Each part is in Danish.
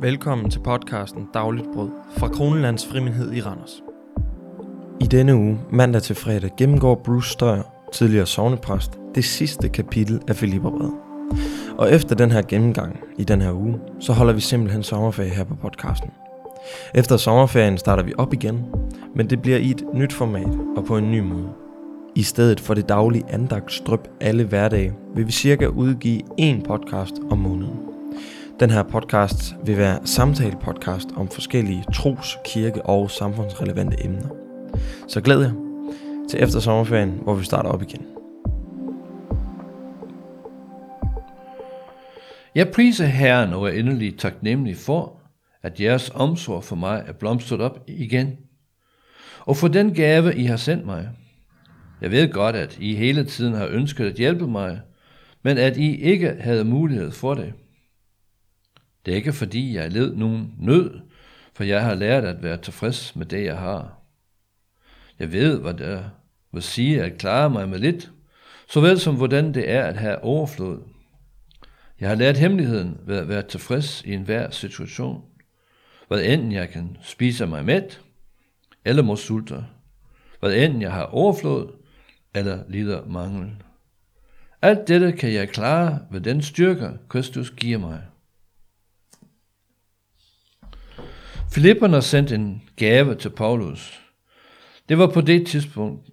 Velkommen til podcasten Dagligt Brød fra Kronelands Frimindhed i Randers. I denne uge, mandag til fredag, gennemgår Bruce Støjer, tidligere sovnepræst, det sidste kapitel af Filipperbrevet. Og efter den her gennemgang i den her uge, så holder vi simpelthen sommerferie her på podcasten. Efter sommerferien starter vi op igen, men det bliver i et nyt format og på en ny måde. I stedet for det daglige andagtstrøb alle hverdage, vil vi cirka udgive én podcast om måneden. Den her podcast vil være samtale-podcast om forskellige tros-, kirke- og samfundsrelevante emner. Så glæd jer til efter sommerferien, hvor vi starter op igen. Jeg priser Herren og er endelig taknemmelig for, at jeres omsorg for mig er blomstret op igen, og for den gave, I har sendt mig. Jeg ved godt, at I hele tiden har ønsket at hjælpe mig, men at I ikke havde mulighed for det. Det er ikke fordi, jeg led nogen nød, for jeg har lært at være tilfreds med det, jeg har. Jeg ved, hvad det vil sige at klare mig med lidt, såvel som hvordan det er at have overflod. Jeg har lært hemmeligheden ved at være tilfreds i enhver situation. Hvad enten jeg kan spise mig mæt, eller må sulte. Hvad enten jeg har overflod, eller lider mangel. Alt dette kan jeg klare ved den styrke, Kristus giver mig. Filipperne sendte en gave til Paulus. Det var på det tidspunkt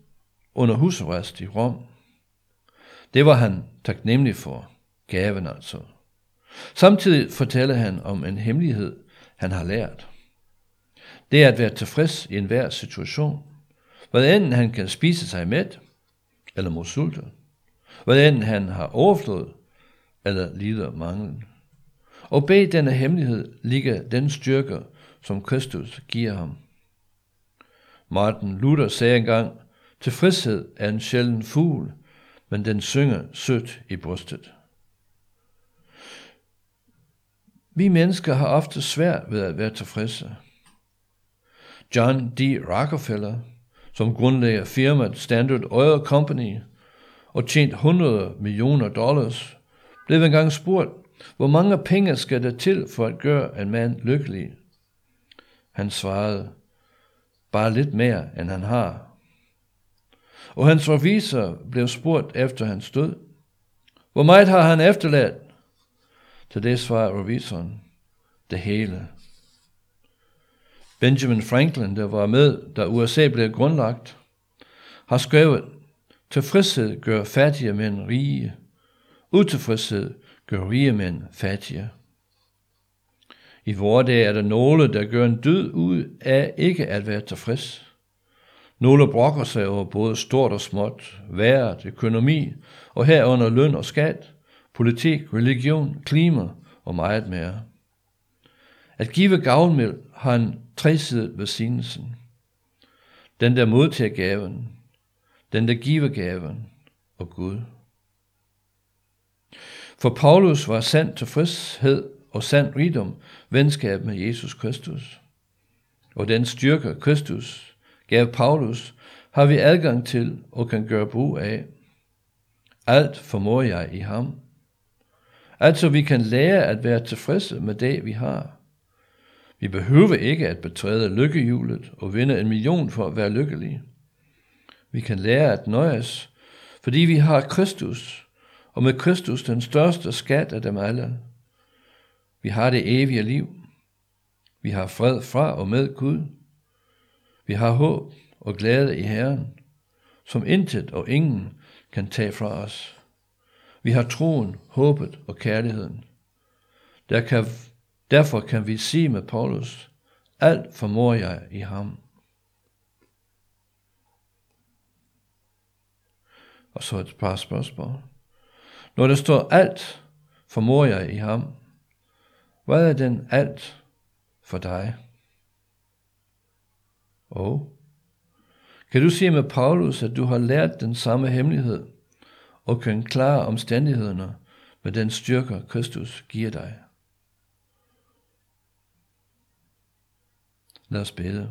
under husarrest i Rom. Det var han taknemmelig for, gaven altså. Samtidig fortæller han om en hemmelighed, han har lært. Det er at være tilfreds i enhver situation. Hvad enten han kan spise sig med, eller må sulte. Hvad enten han har overflod, eller lider mangel. Og bag denne hemmelighed ligger den styrke, som Kristus giver ham. Martin Luther sagde engang, tilfredshed er en sjælden fugl, men den synger sødt i brystet. Vi mennesker har ofte svært ved at være tilfredse. John D. Rockefeller, som grundlagde firmaet Standard Oil Company og tjent 100 millioner dollars, blev engang spurgt, hvor mange penge skal der til for at gøre en mand lykkelig? Han svarede, bare lidt mere, end han har. Og hans revisor blev spurgt efter hans død. Hvor meget har han efterladt? Til det svarede revisoren, det hele. Benjamin Franklin, der var med, da USA blev grundlagt, har skrevet, tilfredshed gør fattige mænd rige, utilfredshed gør rige mænd fattige. I vores dag er der nogle, der gør en død ud af ikke at være tilfreds. Nogle brokker sig over både stort og småt, vejret, økonomi, og herunder løn og skat, politik, religion, klima og meget mere. At give gavnmild har en tresidet velsignelsen. Den, der modtager gaven, den, der giver gaven, og Gud. For Paulus var sand tilfredshed og sand rigdom venskab med Jesus Kristus. Og den styrke Kristus gav Paulus, har vi adgang til og kan gøre brug af. Alt formår jeg i ham. Altså vi kan lære at være tilfredse med det, vi har. Vi behøver ikke at betræde lykkehjulet og vinde en million for at være lykkelige. Vi kan lære at nøjes, fordi vi har Kristus, og med Kristus den største skat af dem alle. Vi har det evige liv. Vi har fred fra og med Gud. Vi har håb og glæde i Herren, som intet og ingen kan tage fra os. Vi har troen, håbet og kærligheden. Der kan, derfor kan vi sige med Paulus, alt formår jeg i ham. Og så et par spørgsmål. Når der står alt, formår jeg i ham. Hvad er den alt for dig? Og kan du sige med Paulus, at du har lært den samme hemmelighed og kan klare omstændighederne med den styrke, Kristus giver dig? Lad os bede.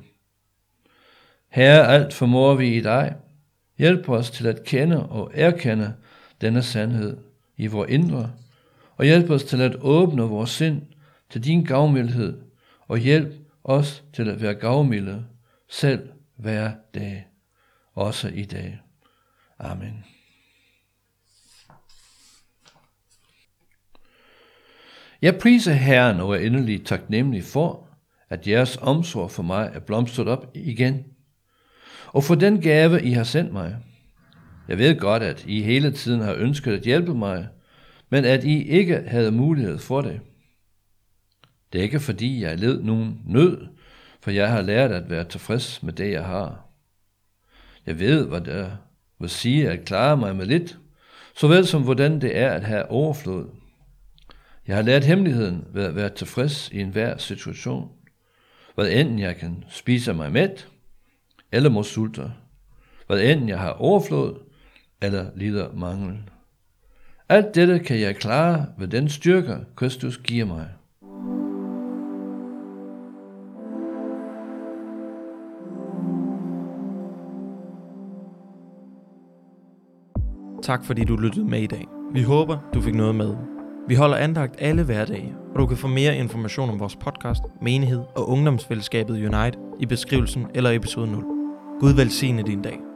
Herre, alt formår vi i dig. Hjælp os til at kende og erkende denne sandhed i vores indre, og hjælp os til at åbne vores sind til din gavmildhed, og hjælp os til at være gavmilde selv hver dag, også i dag. Amen. Jeg priser Herren og er endelig taknemmelig for, at jeres omsorg for mig er blomstret op igen, og for den gave, I har sendt mig. Jeg ved godt, at I hele tiden har ønsket at hjælpe mig, men at I ikke havde mulighed for det. Det er ikke fordi, jeg led nogen nød, for jeg har lært at være tilfreds med det, jeg har. Jeg ved, hvad det vil sige at klare mig med lidt, såvel som hvordan det er at have overflod. Jeg har lært hemmeligheden ved at være tilfreds i enhver situation. Hvad enten jeg kan spise mig mæt, eller må sulte. Hvad enten jeg har overflod, eller lider mangel. Alt dette kan jeg klare ved den styrke, Kristus giver mig. Tak fordi du lyttede med i dag. Vi håber, du fik noget med. Vi holder andagt alle hverdage, og du kan få mere information om vores podcast, menighed og ungdomsfællesskabet Unite i beskrivelsen eller episode 0. Gud velsigne din dag.